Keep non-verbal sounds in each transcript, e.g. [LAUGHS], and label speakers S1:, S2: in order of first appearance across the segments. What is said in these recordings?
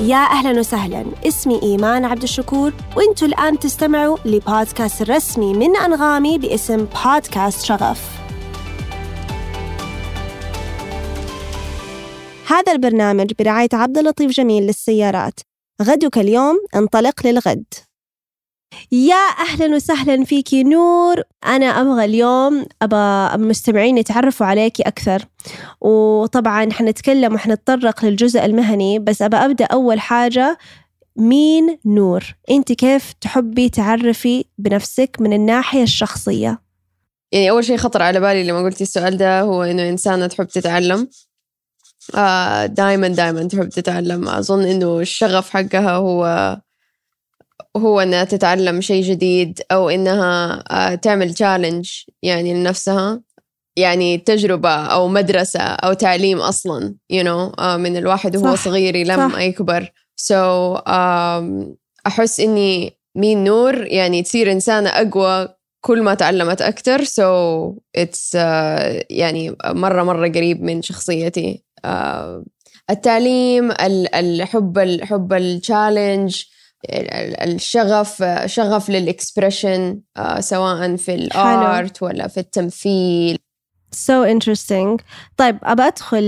S1: يا أهلا وسهلا. اسمي إيمان عبد الشكور وإنتوا الآن تستمعوا لبودكاست الرسمي من أنغامي باسم بودكاست شغف. هذا البرنامج برعاية عبد اللطيف جميل للسيارات. غدك اليوم انطلق للغد. يا أهلا وسهلا فيكي نور. أنا أبغى اليوم أبغى المستمعين يتعرفوا عليكي أكثر. وطبعا حنتكلم وحنتطرق للجزء المهني بس أبغى أبدأ أول حاجة. مين نور؟ أنت كيف تحبي تعرفي بنفسك من الناحية الشخصية؟
S2: يعني أول شيء خطر على بالي لما قلتي السؤال ده هو إنه إنسانة تحب تتعلم. آه دائما دائما تحب تتعلم. أظن إنه الشغف حقها هو هو إنها تتعلم شيء جديد أو إنها آه تعمل تشالنج يعني لنفسها يعني تجربة أو مدرسة أو تعليم أصلا you know آه من الواحد وهو
S1: صح،
S2: صغير لما. يكبر. So um, أحس إني مين نور يعني تصير إنسانة أقوى كل ما تعلمت أكتر. So it's uh, يعني مرة مرة قريب من شخصيتي. uh, التعليم ال- الحب الحب ال challenge الشغف شغف لل expression uh, سواء في ال art ولا في التمثيل.
S1: So interesting. طيب أبى أدخل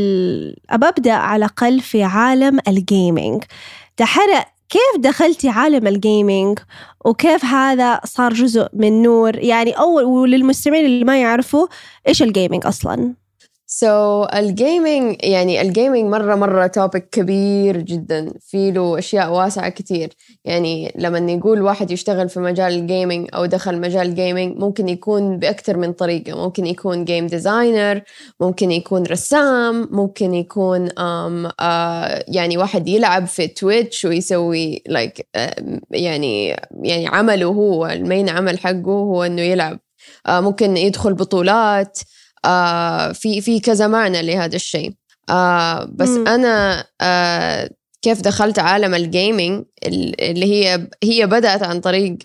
S1: أبى أبدأ على الأقل في عالم ال gaming دحرة كيف دخلتي عالم ال gaming وكيف هذا صار جزء من نور؟ يعني أول وللمستمعين اللي ما يعرفوا إيش ال gaming أصلا؟
S2: so so, ال gaming يعني ال gaming مرة مرة topic كبير جدا في له أشياء واسعة كتير. يعني لما نقول واحد يشتغل في مجال ال gaming أو دخل مجال ال gaming ممكن يكون بأكثر من طريقة. ممكن يكون game designer ممكن يكون رسام ممكن يكون um, uh, يعني واحد يلعب في تويتش ويسوي like, uh, يعني يعني عمله هو ال main عمل حقه هو إنه يلعب. uh, ممكن يدخل بطولات. آه في في كذا معنى لهذا الشيء. آه بس
S1: مم.
S2: أنا آه كيف دخلت عالم ال gaming ال- اللي هي هي بدأت عن طريق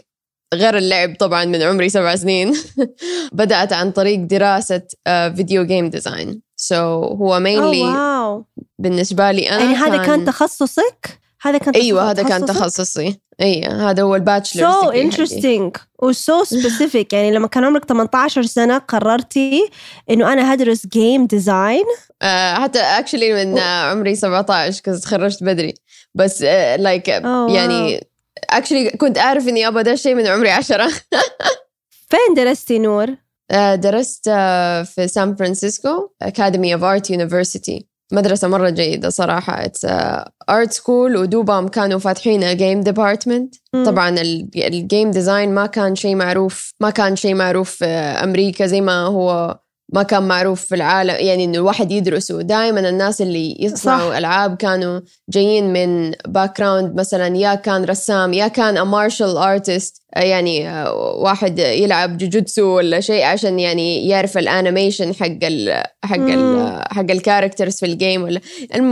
S2: غير اللعب طبعا من عمري سبع سنين. [LAUGHS] بدأت عن طريق دراسة آه video game design so هو mainly
S1: wow
S2: بالنسبة لي أنا
S1: يعني هذا كان تخصصك؟ هذا كان
S2: أيوه هذا كان؟ تخصصي. أيوه هذا هو ال bachelor
S1: so interesting. و so specific. يعني لما كان عمرك 18 سنة قررتي إنه أنا هدرس game design
S2: آه حتى actually من آه عمري 17 كنت تخرجت بدري. بس like
S1: Oh,
S2: يعني actually كنت أعرف إني أبغى ده الشيء من عمري عشرة. [LAUGHS]
S1: فين درستي نور؟
S2: آه درست آه في سان فرانسيسكو Academy of Art University مدرسة مرة جيدة صراحة it's art school ودوبهم كانوا فاتحين ال game
S1: department.
S2: طبعا ال game design ما كان شيء معروف ما كان شيء معروف في أمريكا زي ما هو ما كان معروف في العالم يعني إنه الواحد يدرسه دائما الناس اللي يصنعوا
S1: صح.
S2: ألعاب كانوا جايين من background مثلا يا كان رسام يا كان martial artist يعني واحد يلعب جوجيتسو ولا شيء عشان يعني يعرف ال animation حق ال حق ال
S1: مم.
S2: حق ال characters في ال game ولا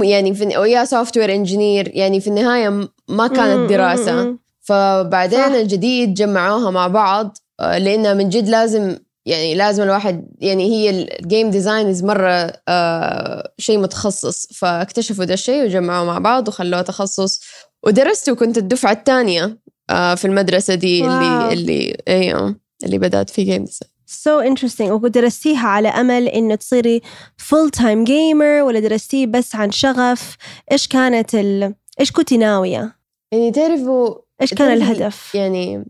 S2: يعني في يا software engineer يعني في النهاية ما كانت
S1: دراسة.
S2: فبعدين. الجديد جمعوها مع بعض لانها من جد لازم يعني لازم الواحد يعني هي ال game design is مرة آه شيء متخصص فاكتشفوا ده الشيء وجمعوه مع بعض وخلوه تخصص ودرست وكنت الدفعة الثانية آه في المدرسة دي
S1: wow.
S2: اللي اللي أيوه اللي بدأت في game design
S1: so interesting ودرستيها على أمل إنه تصيري full time gamer ولا درستيه بس عن شغف إيش كانت ال... إيش كنتي ناوية؟
S2: يعني تعرفوا
S1: إيش كان الهدف؟
S2: يعني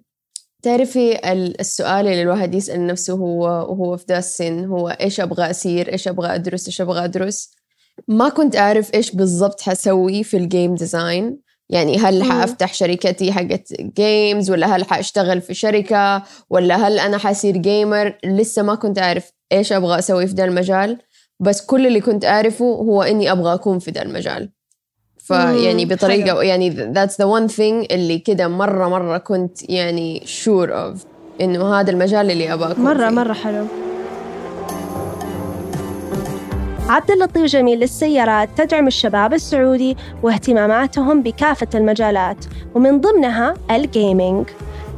S2: تعرفي ال- السؤال اللي الواحد يسأل نفسه هو وهو في ذا السن هو إيش أبغى أصير إيش أبغى أدرس؟ إيش أبغى أدرس؟ ما كنت أعرف إيش بالضبط حسوي في ال game design يعني هل. حأفتح شركتي حقت games ولا هل حأشتغل في شركة ولا هل أنا حصير gamer لسه ما كنت أعرف إيش أبغى أسوي في ذا المجال. بس كل اللي كنت أعرفه هو إني أبغى أكون في ذا المجال. فيعني
S1: مم،
S2: بطريقة
S1: حلو.
S2: يعني that's the one thing اللي كده مرة مرة كنت يعني sure of إنه هذا المجال اللي أكون
S1: مرة
S2: فيه.
S1: مرة حلو عبد اللطيف جميل للسيارات تدعم الشباب السعودي واهتماماتهم بكافة المجالات ومن ضمنها ال gaming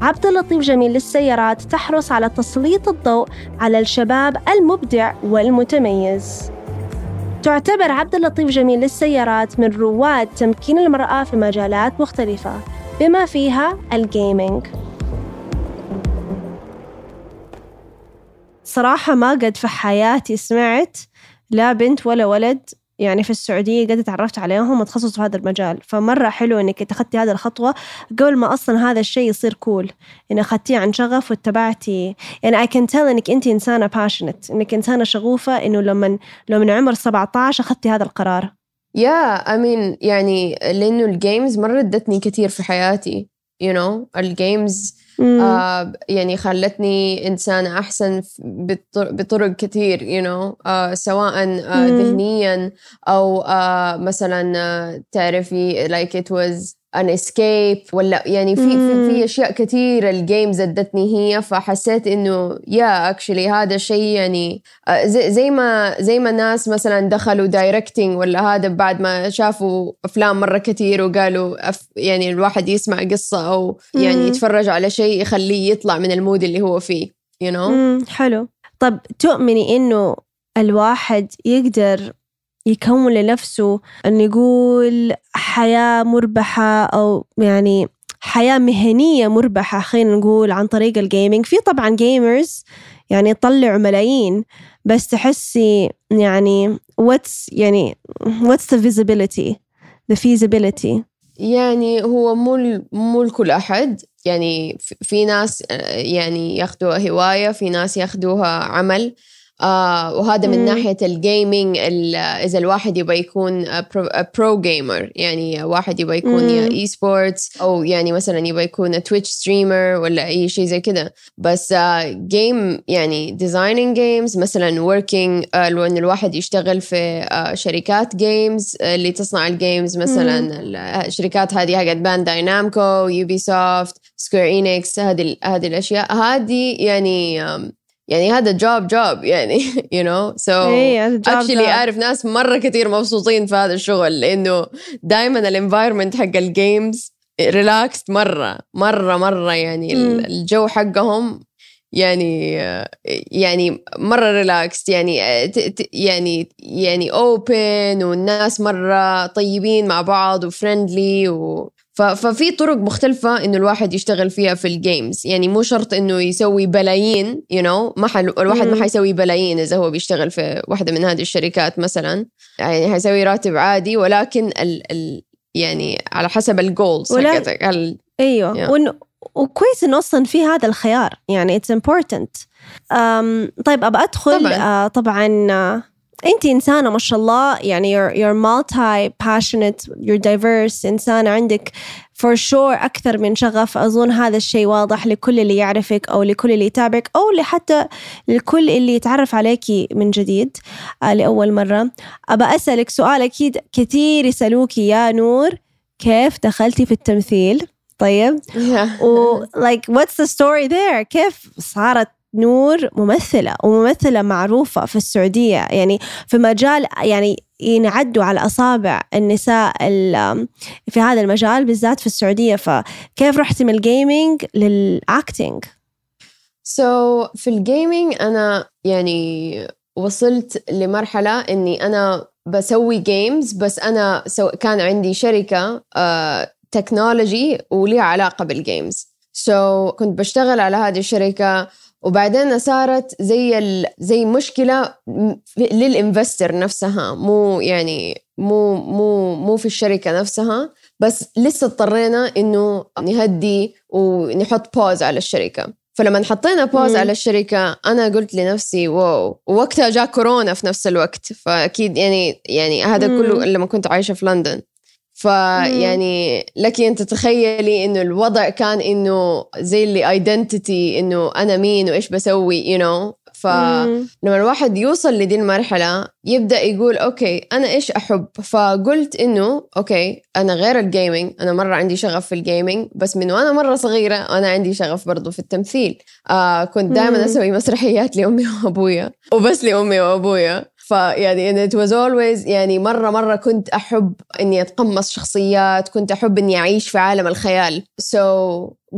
S1: عبد اللطيف جميل للسيارات تحرص على تسليط الضوء على الشباب المبدع والمتميز تعتبر عبد اللطيف جميل للسيارات من رواد تمكين المرأة في مجالات مختلفة بما فيها ال gaming صراحة ما قد في حياتي سمعت لا بنت ولا ولد يعني في السعودية قد تعرفت عليهم وتخصصوا في هذا المجال. فمرة حلو إنك اتخذتي هذه الخطوة قبل ما أصلا هذا الشيء يصير cool إن أخذتيه عن شغف واتبعتي. يعني I can tell إنك أنت إنسانة passionate. إنك إنسانة شغوفة إنه لما لو من عمر 17 أخذتي هذا القرار.
S2: يا yeah, I mean يعني لأنه ال games مرة ادتني كثير في حياتي. You know ال games آه يعني خلتني إنسانة أحسن بطرق كثير you know آه سواء آه ذهنيا أو آه مثلا آه تعرفي like it was an escape ولا يعني في في, في أشياء كثيرة الجيمز أدتني هي فحسيت إنه yeah actually هذا شيء يعني آه، زي, زي ما زي ما الناس مثلا دخلوا directing ولا هذا بعد ما شافوا أفلام مرة كثير وقالوا أف يعني الواحد يسمع قصة أو يعني يتفرج على شيء يخليه يطلع من ال mood اللي هو فيه you know
S1: حلو. طب تؤمني إنه الواحد يقدر يكون لنفسه أن يقول حياة مربحة أو يعني حياة مهنية مربحة خلينا نقول عن طريق ال gaming في طبعا gamers يعني يطلعوا ملايين بس تحسي يعني what's يعني what's the visibility the feasibility.
S2: يعني هو مو مو لكل أحد. يعني في ناس يعني ياخذوها هواية في ناس ياخذوها عمل. آه وهذا من ناحية ال gaming إذا الواحد يبغى يكون pro gamer يعني واحد يبغى يكون esports أو يعني مثلا يبغى يكون تويتش streamer ولا أي شيء زي كذا بس game آه يعني designing games مثلا working آه إن الواحد يشتغل في آه شركات games آه اللي تصنع ال games مثلا الشركات هذه حقت بانداي نامكو يوبي سوفت سكوير انيكس هذه هذه الأشياء. هذه يعني يعني هذا job job يعني [LAUGHS] you know so
S1: إيه،
S2: actually أعرف ناس مرة كثير مبسوطين في هذا الشغل لأنه دائما ال environment حق ال games relaxed مرة مرة مرة يعني م. الجو حقهم يعني يعني مرة relaxed يعني يعني يعني open والناس مرة طيبين مع بعض و friendly و ففي طرق مختلفة إنه الواحد يشتغل فيها في ال games يعني مو شرط إنه يسوي بلايين you know. ما حل... الواحد ما حيسوي بلايين إذا هو بيشتغل في واحدة من هذه الشركات مثلا. يعني حيسوي راتب عادي ولكن ال... ال... يعني على حسب الجولز ولا... حقتك.
S1: هل... أيوه. yeah. ون... وكويس إنه أصلا في هذا الخيار. يعني important. um, طيب أبى أدخل طبعا, uh, طبعا uh, انت إنسانة ما شاء الله يعني you're, you're multi passionate you're diverse انسانه عندك for sure أكثر من شغف. أظن هذا الشيء واضح لكل اللي يعرفك أو لكل اللي يتابعك أو لحتى لكل اللي يتعرف عليك من جديد آه لأول مرة. أبى أسألك سؤال أكيد كثير يسالوك يا نور كيف دخلتي في التمثيل؟ طيب. Yeah. و like what's the story there كيف صارت نور ممثلة وممثلة معروفة في السعودية. يعني في مجال يعني ينعدوا على أصابع النساء في هذا المجال بالذات في السعودية. فكيف رحتي من الجيمنج للأكتينج؟
S2: so so, في ال gaming أنا يعني وصلت لمرحلة إني أنا بسوي games بس أنا so كان عندي شركة تكنولوجي uh, وليها علاقة بال games so so, كنت بشتغل على هذه الشركة. وبعدين صارت زي ال... زي مشكلة لل investor نفسها مو يعني مو مو مو في الشركة نفسها بس لسه اضطرينا إنه نهدي ونحط pause على الشركة. فلما حطينا pause على الشركة أنا قلت لنفسي wow ووقتها جاء كورونا في نفس الوقت. فأكيد يعني يعني هذا. كله لما كنت عايشة في لندن. فيعني لك أن تتخيلي إنه الوضع كان إنه زي اللي identity إنه أنا مين وإيش بسوي you know. فلما الواحد يوصل لدي المرحلة يبدأ يقول أوكي أنا إيش أحب؟ فقلت إنه أوكي أنا غير ال gaming أنا مرة عندي شغف في ال gaming بس من وأنا مرة صغيرة أنا عندي شغف برضو في التمثيل. آه كنت دائما أسوي مسرحيات لأمي [LAUGHS] وأبويا وبس لأمي وأبويا. فيعني it was always يعني مرة مرة كنت أحب إني أتقمص شخصيات كنت أحب إني أعيش في عالم الخيال. So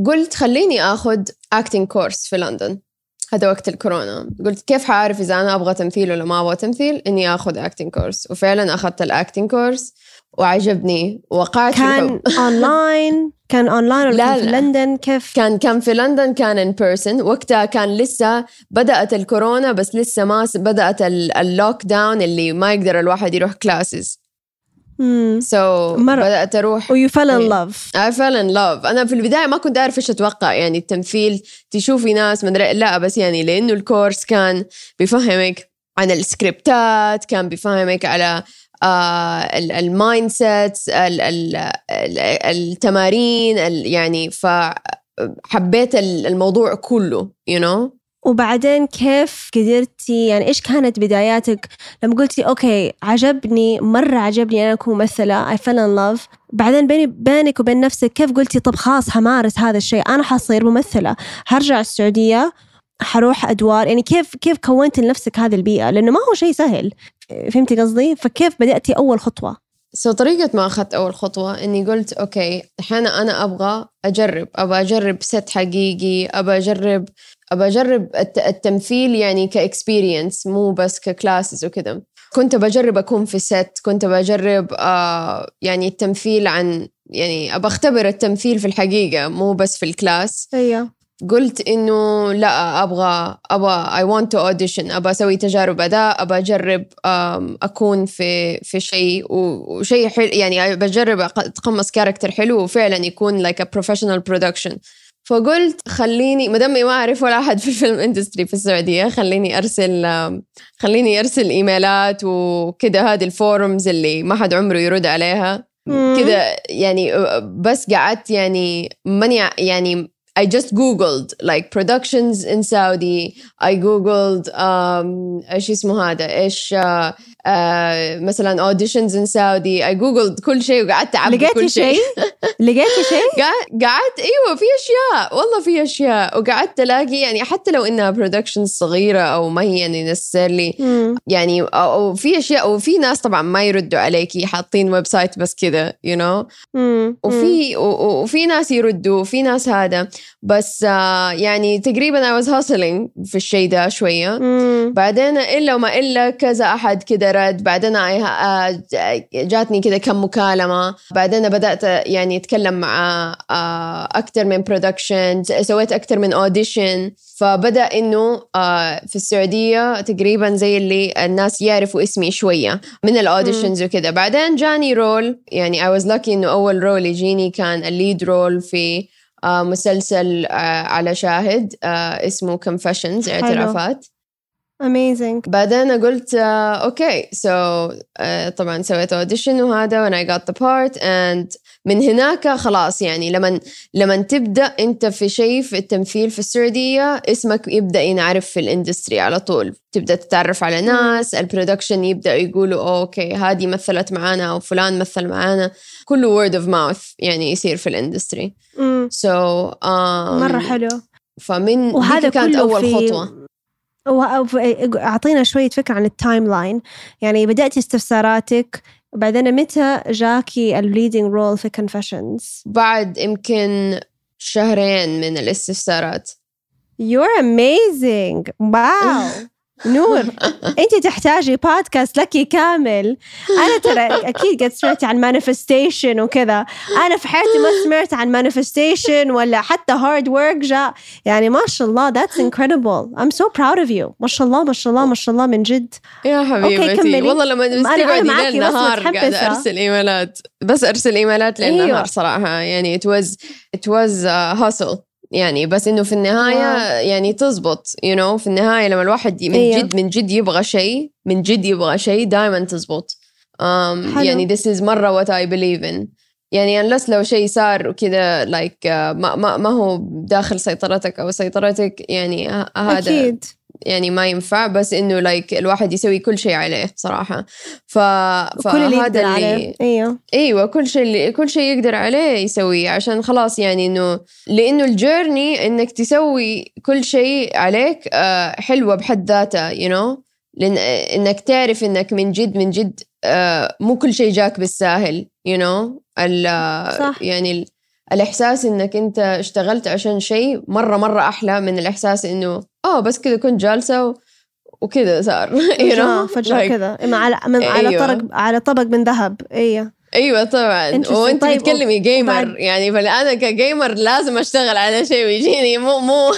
S2: قلت خليني أخذ acting course في لندن. هذا وقت الكورونا. قلت كيف حعرف إذا أنا أبغى تمثيل ولا ما أبغى تمثيل؟ إني آخذ acting course وفعلا أخذت ال acting course وعجبني. وقعت
S1: كان اونلاين [LAUGHS] كان اونلاين ولا كان في لندن؟ كيف؟
S2: كان كان في لندن كان in person وقتها كان لسه بدأت الكورونا بس لسه ما بدأت ال lockdown اللي ما يقدر الواحد يروح classes so, بدأت أروح.
S1: And you fell in
S2: love I fell in love أنا في البداية ما كنت أعرف إيش أتوقع. يعني التمثيل تشوفي ناس من لا بس يعني لأنه ال course كان بيفهمك عن السكريبتات كان بيفهمك على ال mindsets التمارين يعني فحبيت الموضوع كله you know
S1: وبعدين كيف قدرتي يعني إيش كانت بداياتك؟ لما قلتي okay عجبني مرة عجبني أنا أكون ممثلة I fell in love بعدين بيني بينك وبين نفسك كيف قلتي طب خلاص حمارس هذا الشيء أنا حصير ممثلة هرجع السعودية حروح أدوار. يعني كيف كيف كونتي لنفسك هذه البيئة؟ لأنه ما هو شيء سهل. فهمتي قصدي؟ فكيف بدأتي أول
S2: خطوة؟ so, طريقة ما أخذت أول خطوة إني قلت okay الحين أنا أبغى أجرب أبغى أجرب set حقيقي أبغى أجرب أبغى أجرب التمثيل يعني ك experience مو بس ك classes وكذا. كنت بجرب أكون في set كنت بجرب آه يعني التمثيل عن يعني أبغى أختبر التمثيل في الحقيقة مو بس في ال class
S1: أيوه.
S2: قلت إنه لا أبغى أبغى I want to audition أبغى أسوي تجارب أداء أبغى أجرب أكون في في شيء وشيء حلو يعني بجرب أتقمص character حلو وفعلا يكون like a professional production فقلت خليني ما دامي ما أعرف ولا أحد في ال film industry في السعودية خليني أرسل خليني أرسل إيميلات وكذا هذه ال forms اللي ما حد عمره يرد عليها. كذا يعني بس قعدت يعني ماني يعني I just googled like productions in Saudi I googled um, ايش اسمه هذا ايش uh, uh, مثلا auditions in Saudi. I googled كل شيء وقعدت اعبي كل شيء.
S1: لقيتي شيء؟ [LAUGHS]
S2: قعدت إيوه في أشياء. والله في أشياء. وقعدت ألاقي يعني حتى لو إنها production صغيرة أو ما هي يعني نسرلي يعني أو في أشياء وفي ناس طبعا ما يردوا عليكي حاطين website بس كذا you know? وفي وفي ناس يردوا وفي ناس هذا. بس آه يعني تقريبا I was hustling في الشيء ده شوية. مم. بعدين إلا وما إلا كذا أحد كده رد بعدين آه جاتني كده كم مكالمة. بعدين بدأت يعني أتكلم مع آه أكثر من production سويت أكثر من audition فبدأ إنه آه في السعودية تقريبا زي اللي الناس يعرفوا اسمي شوية من ال auditions وكذا بعدين جاني role يعني I was lucky إنه أول role يجيني كان ال lead role في مسلسل على شاهد اسمه Confessions اعترافات.
S1: Amazing.
S2: بعدين قلت okay so طبعا سويت audition وهذا when I got the part and من هناك خلاص يعني لما لما تبدأ أنت في شيء في التمثيل في السعودية اسمك يبدأ ينعرف في ال industry على طول. تبدأ تتعرف على ناس ال production يبدأ يقولوا okay هذه مثلت معانا أو فلان مثل معانا. كله word of mouth يعني يصير في ال industry so, um,
S1: مرة حلو.
S2: فمن وهذا كانت أول في... خطوة.
S1: أعطينا شوية فكرة عن ال timeline يعني بدأتي استفساراتك وبعدين متى جاكي ال leading role في Confessions
S2: بعد يمكن شهرين من الاستفسارات.
S1: You're amazing. Wow. [LAUGHS] نور [LAUGHS] انت تحتاجي بودكاست لك كامل. أنا ترى أكيد قد سمعت عن manifestation وكذا. أنا في حياتي ما سمعت عن manifestation ولا حتى hard work جاء يعني ما شاء الله that's incredible I'm so proud of you. ما شاء الله ما شاء الله ما شاء الله من جد.
S2: يا حبيبتي. والله لما بستقعد ليل نهار قاعدة أرسل إيميلات. بس أرسل إيميلات ليل أيوة. نهار صراحة. يعني it was it was hustle. يعني بس إنه في النهاية يعني تزبط you know في النهاية لما الواحد من أيوه. جد من جد يبغى شيء من جد يبغى شيء دائما تزبط um, يعني this is مرة what I believe in يعني unless لو شيء صار وكذا like, uh, ما, ما, ما هو داخل سيطرتك أو سيطرتك يعني هذا أكيد. يعني ما ينفع بس إنه like الواحد يسوي كل شيء عليه صراحة ف
S1: كل اللي يقدر اللي... عليه إيوه
S2: إيوه كل شيء اللي... كل شيء يقدر عليه يسويه عشان خلاص يعني إنه لإنه ال journey إنك تسوي كل شيء عليك آه، حلوة بحد ذاتها you know? لأن إنك تعرف إنك من جد من جد آه، مو كل شيء جاك بالساهل you you know? صح. يعني الإحساس إنك أنت اشتغلت عشان شيء مرة مرة أحلى من الإحساس إنه آه بس كذا كنت جالسة و... وكذا صار [LAUGHS] you know
S1: فجأة
S2: like
S1: كذا على من على
S2: أيوة.
S1: طرق على طبق من ذهب. أيوه
S2: أيوه طبعا. وأنت
S1: طيب،
S2: بتكلمي gamer
S1: وبعد-
S2: يعني فانا ك gamer لازم أشتغل على شيء ويجيني مو مو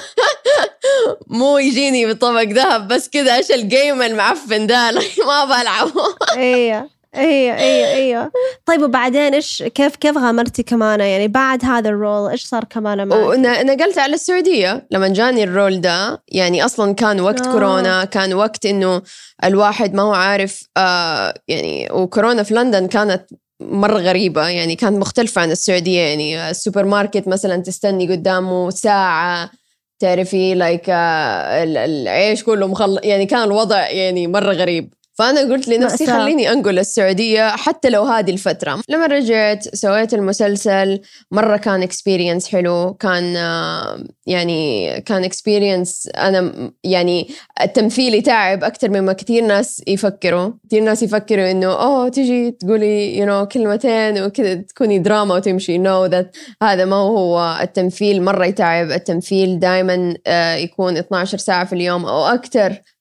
S2: [LAUGHS] مو يجيني بطبق ذهب بس كذا إيش ال game المعفن ده [LAUGHS] ما بلعبه.
S1: أيوه أيوه أيوه أيوه طيب وبعدين إيش كيف كيف غامرتي كمان يعني بعد هذا ال role إيش صار كمان معك؟
S2: ونقلت على السعودية. لما جاني ال role ده يعني أصلا كان وقت
S1: آه.
S2: كورونا كان وقت إنه الواحد ما هو عارف آه يعني وكورونا في لندن كانت مرة غريبة. يعني كانت مختلفة عن السعودية. يعني السوبر ماركت مثلا تستني قدامه ساعة. تعرفي like العيش كله مخلص يعني كان الوضع يعني مرة غريب. فأنا قلت لنفسي
S1: مأساة.
S2: خليني أنقل السعودية حتى لو هذه الفترة. لما رجعت سويت المسلسل مرة كان experience حلو كان آه، يعني كان experience أنا يعني تمثيلي تعب أكثر مما كثير ناس يفكروا. كثير ناس يفكروا إنه أوه تيجي تقولي you know كلمتين وكذا تكوني دراما وتمشي. No that هذا ما هو. التمثيل مرة يتعب. التمثيل دائما يكون 12 ساعة في اليوم أو أكثر آه،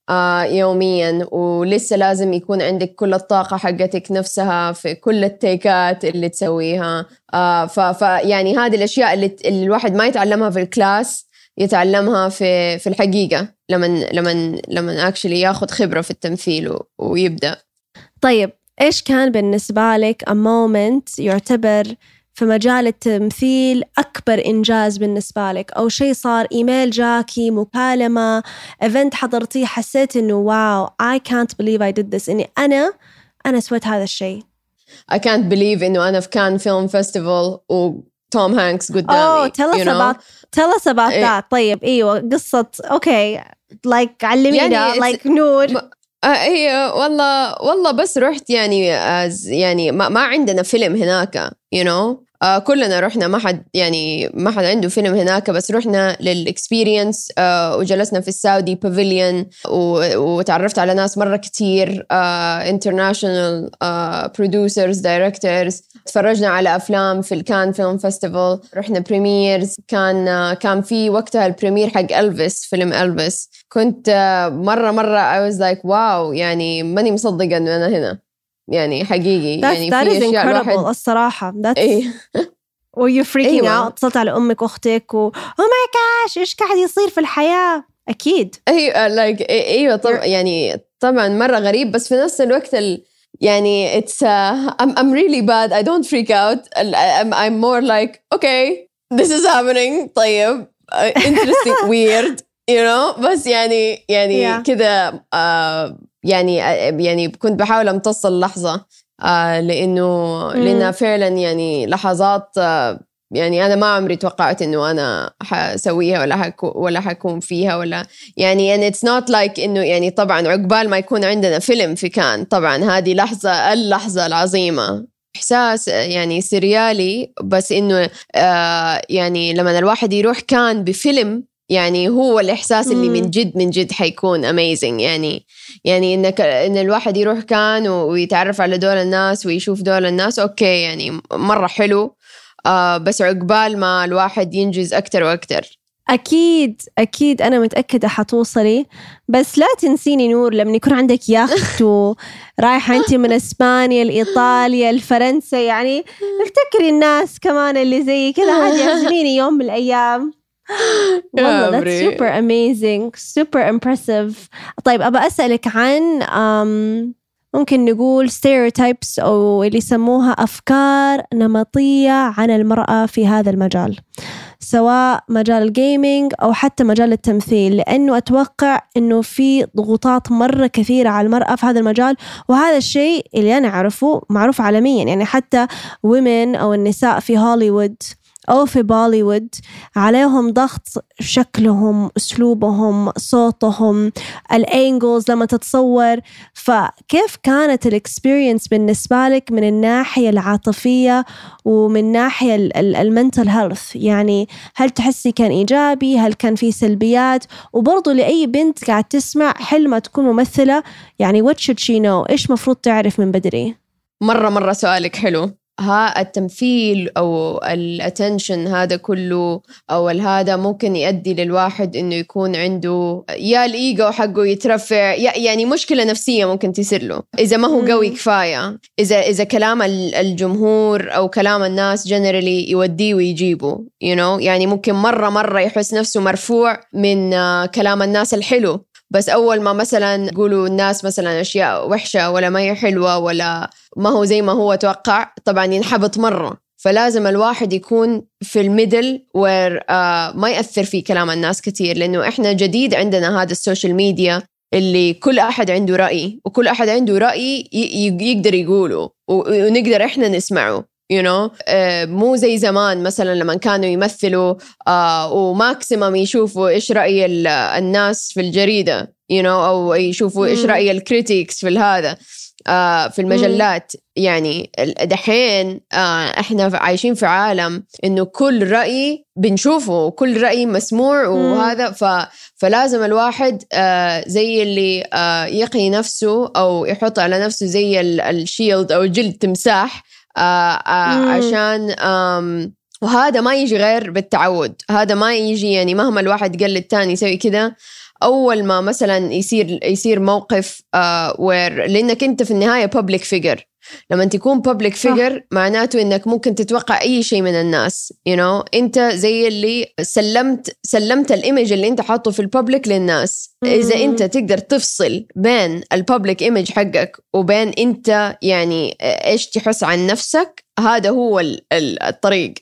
S2: يوميا. ولسه لازم يكون عندك كل الطاقة حقتك نفسها في كل التيكات اللي تسويها. آه، ف ف- يعني هذه الأشياء اللي, الواحد ما يتعلمها في ال class يتعلمها في في الحقيقة لما لما لما actually ياخذ خبرة في التمثيل ويبدأ.
S1: طيب إيش كان بالنسبة لك a moment يعتبر في مجال التمثيل أكبر إنجاز بالنسبة لك. أو شيء صار إيميل جاكي مكالمة event حضرتيه حسيت إنه wow I can't believe I did this. إني أنا أنا سويت هذا الشيء
S2: I can't believe إنه أنا في كان film festival وتوم هانكس قدامي
S1: Oh tell us
S2: you know?
S1: about tell us about
S2: إيه.
S1: that. طيب أيوة قصة okay like علمينا
S2: يعني
S1: like نور.
S2: م- آه هي والله والله بس رحت يعني as يعني ما, ما عندنا فيلم هناك you know. آه كلنا رحنا ما حد يعني ما حد عنده فيلم هناك بس رحنا لل experience آه وجلسنا في ال Saudi pavilion وتعرفت على ناس مرة كتير international producers directors تفرجنا على أفلام في الكان film festival رحنا premieres كان آه كان في وقتها ال premiere حق الفيس فيلم الفيس كنت آه مرة مرة I was like wow يعني ماني مصدقة إنه أنا هنا. يعني حقيقي
S1: That's,
S2: يعني
S1: that is
S2: في أشياء
S1: incredible
S2: الواحد
S1: الصراحة. [LAUGHS] That's were you freaking
S2: أيوة.
S1: out اتصلت على أمك وأختك و oh my gosh إيش قاعد يصير في الحياة؟ أكيد.
S2: أيوه لايك أيوه طبعا يعني طبعا مرة غريب بس في نفس الوقت ال يعني it's uh, I'm I'm really bad. I don't freak out. ال- I'm I'm more like okay this is happening. طيب. Uh, interesting. [LAUGHS] Weird. You know? بس يعني يعني
S1: Yeah.
S2: كذا آه يعني آه، يعني كنت بحاول امتص اللحظة آه
S1: لإنه.
S2: لأنها فعلا يعني لحظات آه يعني أنا ما عمري توقعت إنه أنا حسويها ولا حكو ولا حكون فيها ولا يعني and it's not like إنه يعني طبعا عقبال ما يكون عندنا فيلم في كان طبعا هذه لحظة اللحظه العظيمة إحساس يعني سريالي بس إنه آه يعني لما الواحد يروح كان بفيلم يعني هو الإحساس اللي. من جد من جد حيكون اميزنج يعني يعني انك إن الواحد يروح كان ويتعرف على دول الناس ويشوف دول الناس أوكي يعني مرة حلو. آه بس عقبال ما الواحد ينجز أكتر وأكتر.
S1: أكيد أكيد أنا متأكدة حتوصلي. بس لا تنسيني نور لما يكون عندك يخت ورايحة [LAUGHS] أنت من إسبانيا لإيطاليا لفرنسا يعني افتكري الناس كمان اللي زي كذا. عادي [LAUGHS] اعزميني يوم من الأيام. والله that's super amazing super impressive. طيب أبى أسألك عن um, ممكن نقول stereotypes أو اللي يسموها أفكار نمطية عن المرأة في هذا المجال سواء مجال الجيمنج أو حتى مجال التمثيل لأنه أتوقع أنه في ضغوطات مرة كثيرة على المرأة في هذا المجال وهذا الشيء اللي أنا أعرفه معروف عالميا يعني حتى women أو النساء في هوليوود أو في بوليوود عليهم ضغط شكلهم أسلوبهم صوتهم ال angles لما تتصور. فكيف كانت ال experience بالنسبة لك من الناحية العاطفية ومن ناحية ال mental health يعني هل تحسي كان إيجابي؟ هل كان في سلبيات؟ وبرضو لأي بنت قاعد تسمع حلمها تكون ممثلة؟ يعني what should she know إيش مفروض تعرف من بدري؟
S2: مرة مرة سؤالك حلو. ها التمثيل أو الاتنشن هذا كله أو هذا ممكن يؤدي للواحد إنه يكون عنده يا الإيجو حقه يترفع يعني مشكلة نفسية ممكن تصير له. إذا ما هو قوي كفاية. إذا إذا كلام الجمهور أو كلام الناس جنرالي يوديه ويجيبه you know? يعني ممكن مرة مرة يحس نفسه مرفوع من آه، كلام الناس الحلو. بس أول ما مثلا يقولوا الناس مثلا أشياء وحشة ولا ما هي حلوة ولا ما هو زي ما هو توقع طبعا ينحبط مرة. فلازم الواحد يكون في ال middle where آه ما يأثر في كلام الناس كثير لأنه إحنا جديد عندنا هذا ال social media اللي كل أحد عنده رأي وكل أحد عنده رأي يقدر يقوله ونقدر إحنا نسمعه. You know? uh, مو زي زمان مثلا لما كانوا يمثلوا uh, و maximum يشوفوا إيش رأي الناس في الجريدة you know أو يشوفوا إيش رأي ال critics في هذا uh, في المجلات. يعني دحين إحنا عايشين في عالم إنه كل رأي بنشوفه وكل رأي مسموع وهذا ف فلازم الواحد زي اللي يقي نفسه أو يحط على نفسه زي ال shield أو جلد تمساح آه، آه، عشان وهذا ما يجي غير بالتعود. هذا ما يجي يعني مهما الواحد قال للتاني يسوي كذا أول ما مثلا يصير يصير موقف آه where لأنك أنت في النهاية public figure لما تكون public figure معناته إنك ممكن تتوقع أي شيء من الناس you you know? أنت زي اللي سلمت سلمت ال image اللي أنت حاطه في ال public للناس. إذا أنت تقدر تفصل بين ال public image حقك وبين أنت يعني إيش تحس عن نفسك هذا هو الطريق.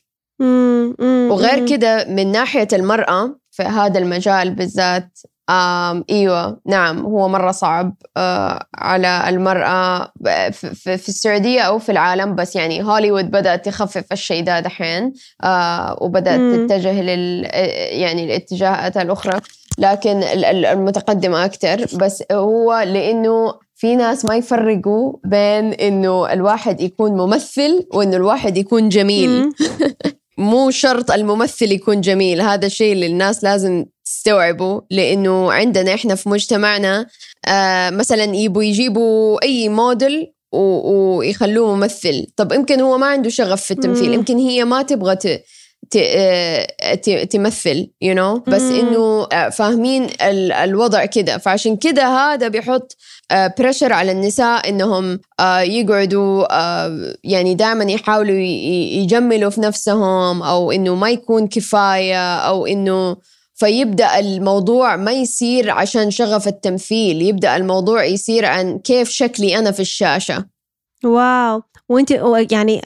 S2: وغير كده من ناحية المرأة في هذا المجال بالذات آم إيوه نعم هو مرة صعب آه على المرأة في, في السعودية أو في العالم بس يعني هوليوود بدأت تخفف الشيء ده دحين آه وبدأت مم. تتجه لل يعني الاتجاهات الأخرى لكن المتقدمة أكثر بس هو لأنه في ناس ما يفرقوا بين إنه الواحد يكون ممثل وإنه الواحد يكون جميل. [LAUGHS] مو شرط الممثل يكون جميل هذا الشيء اللي الناس لازم تستوعبوا؟ لأنه عندنا إحنا في مجتمعنا آه مثلا يبوا يجيبوا أي موديل ويخلوه ممثل. طب يمكن هو ما عنده شغف في التمثيل يمكن هي ما تبغى آه، تمثل you know بس إنه آه، فاهمين الوضع كده. فعشان كده هذا بيحط بريشر على النساء إنهم يقعدوا يعني دائما يحاولوا يجملوا في نفسهم أو إنه ما يكون كفاية أو إنه فيبدأ الموضوع ما يصير عشان شغف التمثيل يبدأ الموضوع يصير عن كيف شكلي أنا في الشاشة.
S1: wow. وانت يعني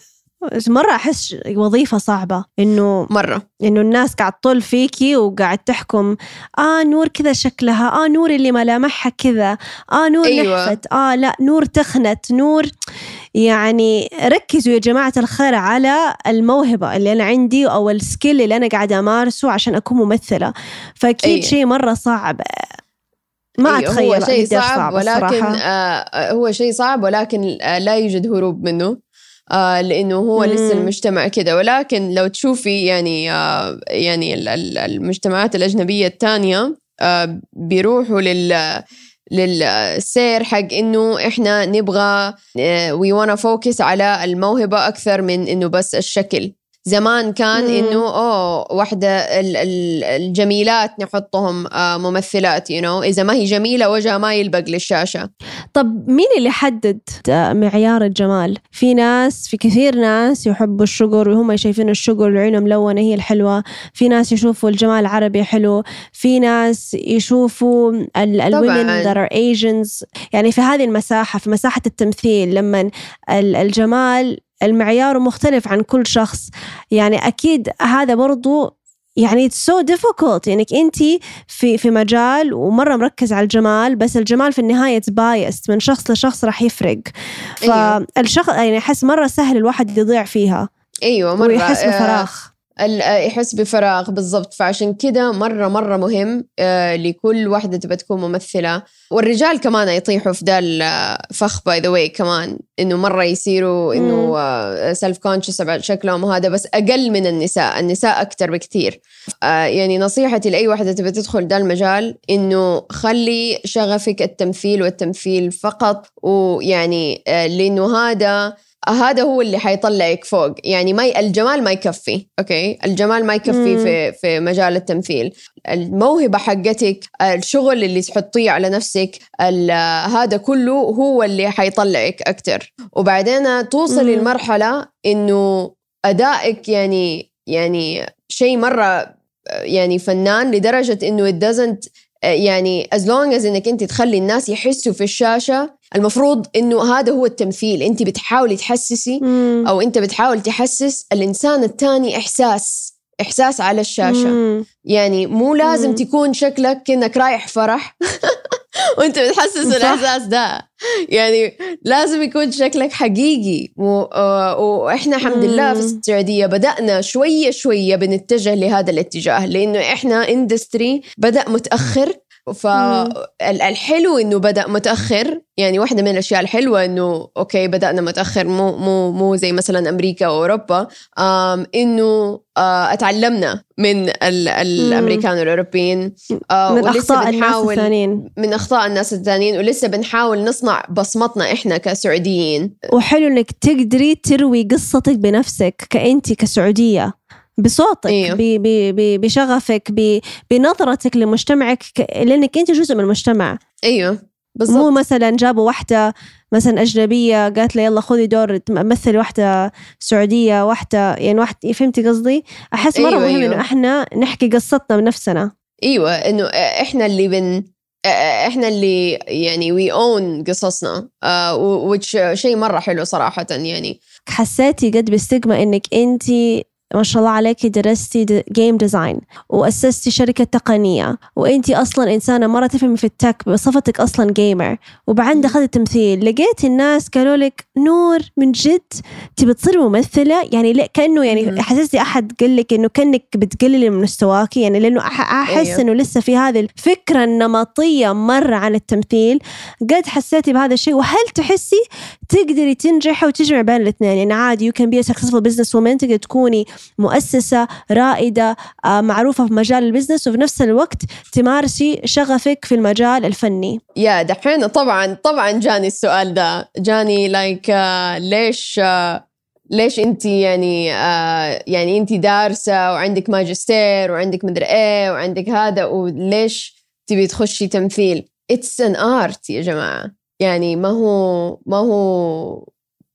S1: مرة أحس وظيفة صعبة. إنه
S2: مرة.
S1: إنه الناس قاعد تطل فيكي وقاعد تحكم آه نور كذا شكلها آه نور اللي ملامحها كذا آه نور أيوة. نحفت آه لا نور تخنت نور يعني ركزوا يا جماعة الخير على الموهبة اللي أنا عندي أو ال skill اللي أنا قاعدة أمارسه عشان أكون ممثلة. فأكيد أيوة. شيء مرة صعب. ما أيوة أتخيل
S2: هو شيء صعب, صعب ولكن آه هو شيء صعب ولكن آه لا يوجد هروب منه. آه لإنه هو مم. لسه المجتمع كده ولكن لو تشوفي يعني آه يعني المجتمعات الأجنبية الثانية آه بيروحوا لل للسير حق إنه إحنا نبغى we wanna focus على الموهبة أكثر من إنه بس الشكل زمان كان. إنه أوه واحدة الجميلات نحطهم آه، ممثلات يو you know? إذا ما هي جميلة وجهها ما يلبق للشاشة.
S1: طب مين اللي حدد معيار الجمال؟ في ناس في كثير ناس يحبوا الشجر وهم شايفين الشجر وعينهم ملونة هي الحلوة. في ناس يشوفوا الجمال العربي حلو. في ناس يشوفوا الومن that are Asians. يعني في هذه المساحة في مساحة التمثيل لما الجمال المعيار مختلف عن كل شخص. يعني أكيد هذا برضو يعني it's so difficult. انك أنت في في مجال ومرة مركز على الجمال بس الجمال في النهاية بايست من شخص لشخص راح يفرق. أيوه. فالشخص يعني أحس مرة سهل الواحد يضيع فيها.
S2: أيوه مرة.
S1: ويحس بفراغ.
S2: يحس بفراغ بالضبط. فعشان كده مرة مرة مهم آه، لكل واحدة تبى تكون ممثلة. والرجال كمان يطيحوا في ذا الفخ by the way كمان. إنه مرة يصيروا إنه self-conscious about شكلهم وهذا بس أقل من النساء، النساء أكثر بكثير. آه، يعني نصيحتي لأي واحدة تبى تدخل ذا المجال إنه خلي شغفك التمثيل والتمثيل فقط. ويعني آه، لأنه هذا هذا هو اللي حيطلعك فوق يعني ما الجمال ما يكفي okay الجمال ما يكفي
S1: مم.
S2: في في مجال التمثيل الموهبة حقتك الشغل اللي تحطيه على نفسك هذا كله هو اللي حيطلعك أكتر وبعدين توصلي. لمرحله إنه أدائك يعني يعني شيء مرة يعني فنان لدرجة إنه it doesn't يعني as long as إنك أنت تخلي الناس يحسوا في الشاشة المفروض إنه هذا هو التمثيل أنت بتحاولي تحسسي
S1: مم.
S2: أو أنت بتحاول تحسس الإنسان الثاني إحساس إحساس على الشاشة
S1: مم.
S2: يعني مو لازم
S1: مم.
S2: تكون شكلك كأنك رايح فرح [LAUGHS] وانت بتحسس. الإحساس ده يعني لازم يكون شكلك حقيقي و... آه، وإحنا الحمد لله في. السعودية بدأنا شوية شوية بنتجه لهذا الاتجاه لأنه إحنا industry بدأ متأخر فالحلو إنه بدأ متأخر. يعني واحدة من الأشياء الحلوة إنه okay بدأنا متأخر مو مو مو زي مثلا أمريكا واوروبا إنه آه اتعلمنا من ال- الأمريكان والأوروبيين. آه
S1: من
S2: ولسه
S1: أخطاء الناس
S2: بنحاول-
S1: الثانيين.
S2: من أخطاء الناس الثانيين ولسه بنحاول نصنع بصمتنا إحنا كسعوديين.
S1: وحلو إنك تقدري تروي قصتك بنفسك كأنت كسعودية. بصوتك
S2: أيوه.
S1: ب- ب- ب- بشغفك ب- بنظرتك لمجتمعك لانك انت جزء من المجتمع
S2: إيوه
S1: مو
S2: بالضبط
S1: مثلا جابوا واحدة مثلا أجنبية قالت لي يلا خذي دور مثلي واحدة سعودية واحدة يعني واحدة فهمتي قصدي؟ أحس مرة
S2: أيوه،
S1: مهم
S2: أيوه.
S1: إنه إحنا نحكي قصتنا بنفسنا
S2: إيوه إنه إحنا اللي بن إحنا اللي يعني we own قصصنا uh, which شيء مرة حلو صراحة يعني
S1: حسيتي قد بال stigma إنك أنت ما شاء الله عليكي درستي game design وأسستي شركة تقنية. وأنت أصلا إنسانة مرة تفهمي في ال tech بصفتك أصلا gamer وبعدين دخلت تمثيل. لقيت الناس قالوا لك نور من جد تبي تصيري ممثلة؟ يعني لا كأنه يعني. حسستي أحد قال لك إنه كأنك بتقللي من مستواكي يعني لأنه أح- أحس
S2: أيوه.
S1: إنه لسه في هذه الفكرة النمطية مرة عن التمثيل. قد حسيتي بهذا الشيء؟ وهل تحسي تقدري تنجحي وتجمع بين الاثنين. يعني عادي you can be a successful business woman تقدر تكوني مؤسسة رائدة آه، معروفة في مجال البزنس وفي نفس الوقت تمارسي شغفك في المجال الفني.
S2: يا دحين طبعا طبعا جاني السؤال ده. جاني like ليش uh, ليش أنت يعني uh, يعني أنت دارسة وعندك ماجستير وعندك مدري إيه وعندك هذا وليش تبي تخشي تمثيل؟ it's an art يا جماعة. يعني ما هو ما هو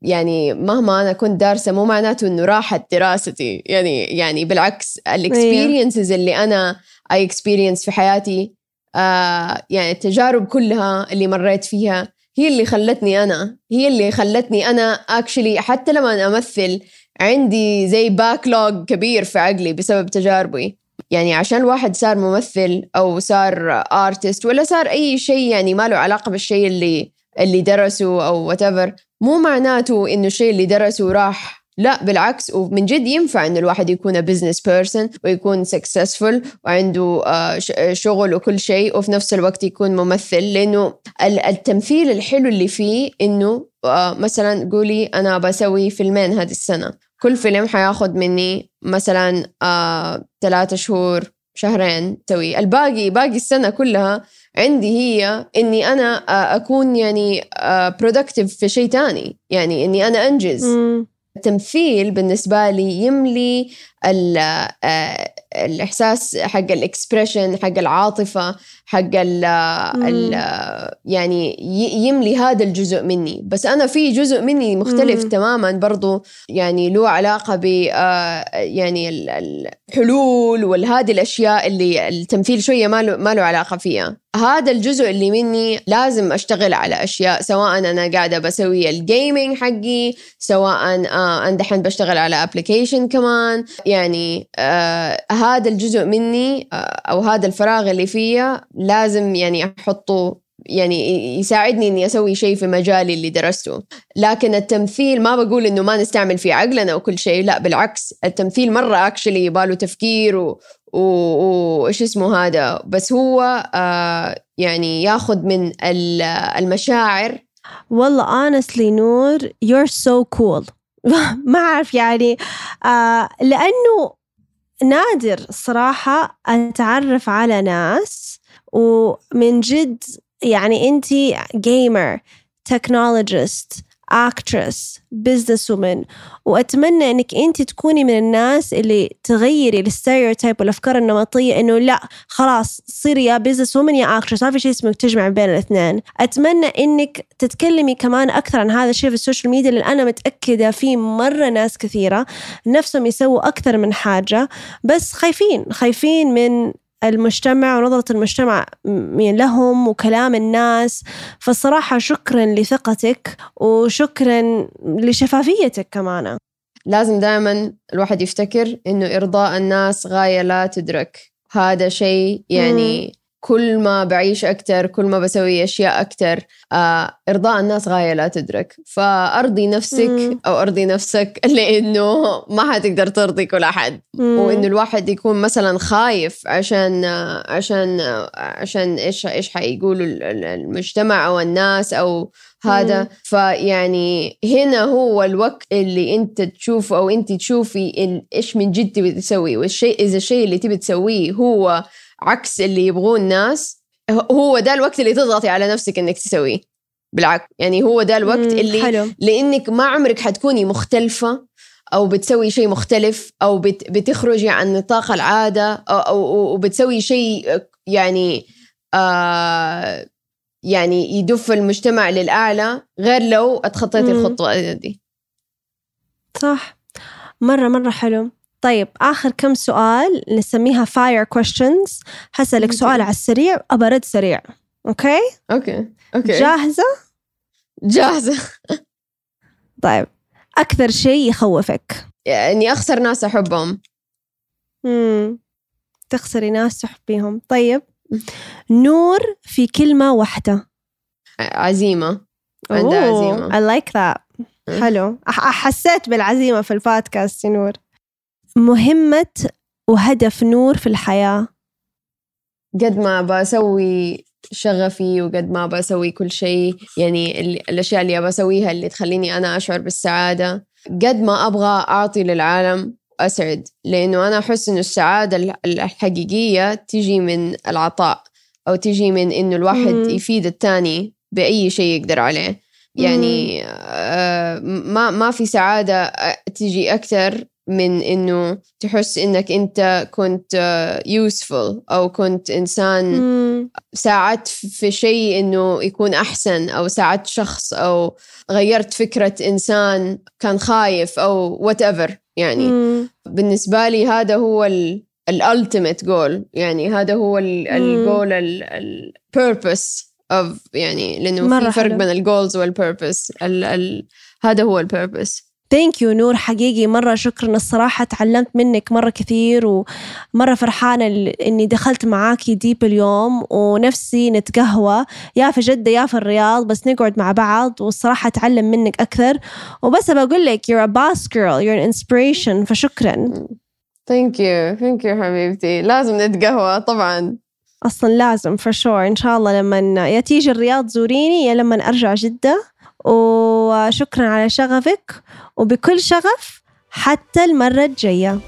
S2: يعني مهما أنا كنت دارسة مو معناته إنه راحت دراستي. يعني يعني بالعكس ال experiences اللي أنا اي experience في حياتي آه يعني التجارب كلها اللي مريت فيها هي اللي خلتني أنا هي اللي خلتني أنا actually حتى لما أنا أمثل عندي زي backlog كبير في عقلي بسبب تجاربي. يعني عشان الواحد صار ممثل أو صار artist ولا صار أي شيء يعني ما له علاقة بالشيء اللي اللي درسه أو whatever مو معناته إنه الشيء اللي درسه راح لا بالعكس ومن جد ينفع إنه الواحد يكون business person ويكون successful وعنده آه، شغل وكل شيء وفي نفس الوقت يكون ممثل. لأنه ال- التمثيل الحلو اللي فيه إنه آه، مثلا قولي أنا بسوي فيلمين هذه السنة. كل فيلم حياخد مني مثلا آه، ثلاثة شهور شهرين سوي الباقي باقي السنة كلها عندي هي إني أنا آه، أكون يعني productive في شيء تاني. يعني إني أنا أنجز.
S1: مم.
S2: التمثيل بالنسبة لي يملي آه، الإحساس حق ال expression حق العاطفة حق ال ال يعني يملي هذا الجزء مني. بس أنا في جزء مني مختلف
S1: مم.
S2: تماما. برضو يعني له علاقة ب آه، يعني ال- الحلول والهذه الأشياء اللي التمثيل شوية ما له ما له علاقة فيها. هذا الجزء اللي مني لازم أشتغل على أشياء سواء أنا قاعدة بسوي ال gaming حقي سواء آه أنا دحين بشتغل على application كمان. يعني آه هذا الجزء مني آه أو هذا الفراغ اللي فيا لازم يعني أحطه يعني يساعدني إني أسوي شيء في مجالي اللي درسته. لكن التمثيل ما بقول إنه ما نستعمل فيه عقلنا وكل شيء لا بالعكس. التمثيل مرة actually يباله تفكير و و- وإيش اسمه هذا؟ بس هو آه يعني ياخذ من ال- المشاعر.
S1: والله honestly نور you're so cool. [LAUGHS] ما أعرف يعني آه لأنه نادر الصراحة أتعرف على ناس ومن جد يعني أنت gamer technologist actress business woman وأتمنى أنك أنت تكوني من الناس اللي تغيري ال stereotype والأفكار النمطية أنه لا خلاص صيري يا business woman يا actress ما في شيء اسمه تجمع بين الاثنين. أتمنى أنك تتكلمي كمان أكثر عن هذا الشيء في السوشيال ميديا لأن أنا متأكدة في مرة ناس كثيرة نفسهم يسووا أكثر من حاجة. بس خايفين خايفين من المجتمع ونظرة المجتمع لهم وكلام الناس. فالصراحة شكرا لثقتك وشكرا لشفافيتك كمان.
S2: لازم دائما الواحد يفتكر إنه إرضاء الناس غاية لا تدرك. هذا شيء يعني مم. كل ما بعيش أكتر كل ما بسوي أشياء أكتر آه إرضاء الناس غاية لا تدرك فأرضي نفسك مم. أو أرضي نفسك [LAUGHS] لأنه ما حتقدر ترضي كل أحد مم. وإنه الواحد يكون مثلا خايف عشان عشان عشان إيش إيش حيقولوا المجتمع أو الناس أو هذا مم. فيعني هنا هو الوقت اللي أنت تشوف أو أنت تشوفي إيش من جد تبي تسوي والشيء إذا الشيء اللي تبي تسويه هو عكس اللي يبغوه الناس هو ده الوقت اللي تضغطي على نفسك إنك تسويه. بالعكس يعني هو ده الوقت اللي حلو. لإنك ما عمرك حتكوني مختلفة أو بتسوي شيء مختلف أو بت بتخرجي عن نطاق العادة أو, أو, بتسوي شيء يعني آه يعني يدف المجتمع للأعلى غير لو اتخطيتي الخطوة دي.
S1: صح. مره مرة حلو. طيب آخر كم سؤال نسميها fire questions. هسألك سؤال على السريع أبى رد سريع. okay؟
S2: okay okay.
S1: جاهزة؟
S2: جاهزة.
S1: طيب أكثر شيء يخوفك؟
S2: إني أخسر ناس أحبهم.
S1: امم تخسري ناس تحبيهم. طيب نور في كلمة واحدة.
S2: عزيمة. عندها عزيمة.
S1: I like that. حلو. حسيت بالعزيمة في البودكاست يا نور. مهمة وهدف نور في الحياة.
S2: قد ما بسوي شغفي وقد ما بسوي كل شيء يعني الأشياء اللي بسويها اللي تخليني أنا أشعر بالسعادة. قد ما أبغى أعطي للعالم أسعد لأنه أنا أحس إنه السعادة الحقيقية تيجي من العطاء أو تيجي من إنه الواحد مم. يفيد التاني بأي شيء يقدر عليه. يعني آه ما ما في سعادة آه، تيجي أكثر من إنه تحس إنك أنت كنت useful أو كنت إنسان ساعدت في شيء إنه يكون أحسن أو ساعدت شخص أو غيرت فكرة إنسان كان خايف أو whatever يعني بالنسبة لي هذا هو ال ultimate goal يعني هذا هو ال goal ال purpose of يعني لأنه في فرق بين ال goals وال purpose هذا هو ال
S1: purpose thank you نور حقيقي مرة شكرا. الصراحة تعلمت منك مرة كثير ومرة فرحانة إني دخلت معاكي deep اليوم ونفسي نتقهوى. يا في جدة يا في الرياض بس نقعد مع بعض والصراحة أتعلم منك أكثر. وبس بقول لك you're a boss girl. You're an inspiration. فشكرا.
S2: thank you thank you حبيبتي. لازم نتقهوى طبعا.
S1: أصلا لازم for sure. إن شاء الله لما يا تيجي الرياض زوريني يا لما أرجع جدة. وشكرا على شغفك وبكل شغف حتى المرة الجاية.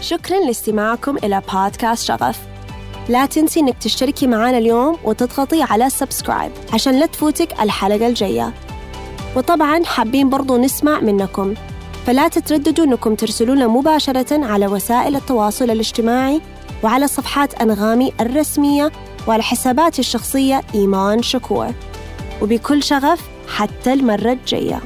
S1: شكرا لاستماعكم إلى بودكاست شغف. لا تنسي إنك تشتركي معنا اليوم وتضغطي على subscribe عشان لا تفوتك الحلقة الجاية. وطبعا حابين برضو نسمع منكم فلا تترددوا أنكم ترسلونا مباشرة على وسائل التواصل الاجتماعي وعلى صفحات أنغامي الرسمية وعلى حساباتي الشخصية إيمان شكور. وبكل شغف حتى المرة الجاية.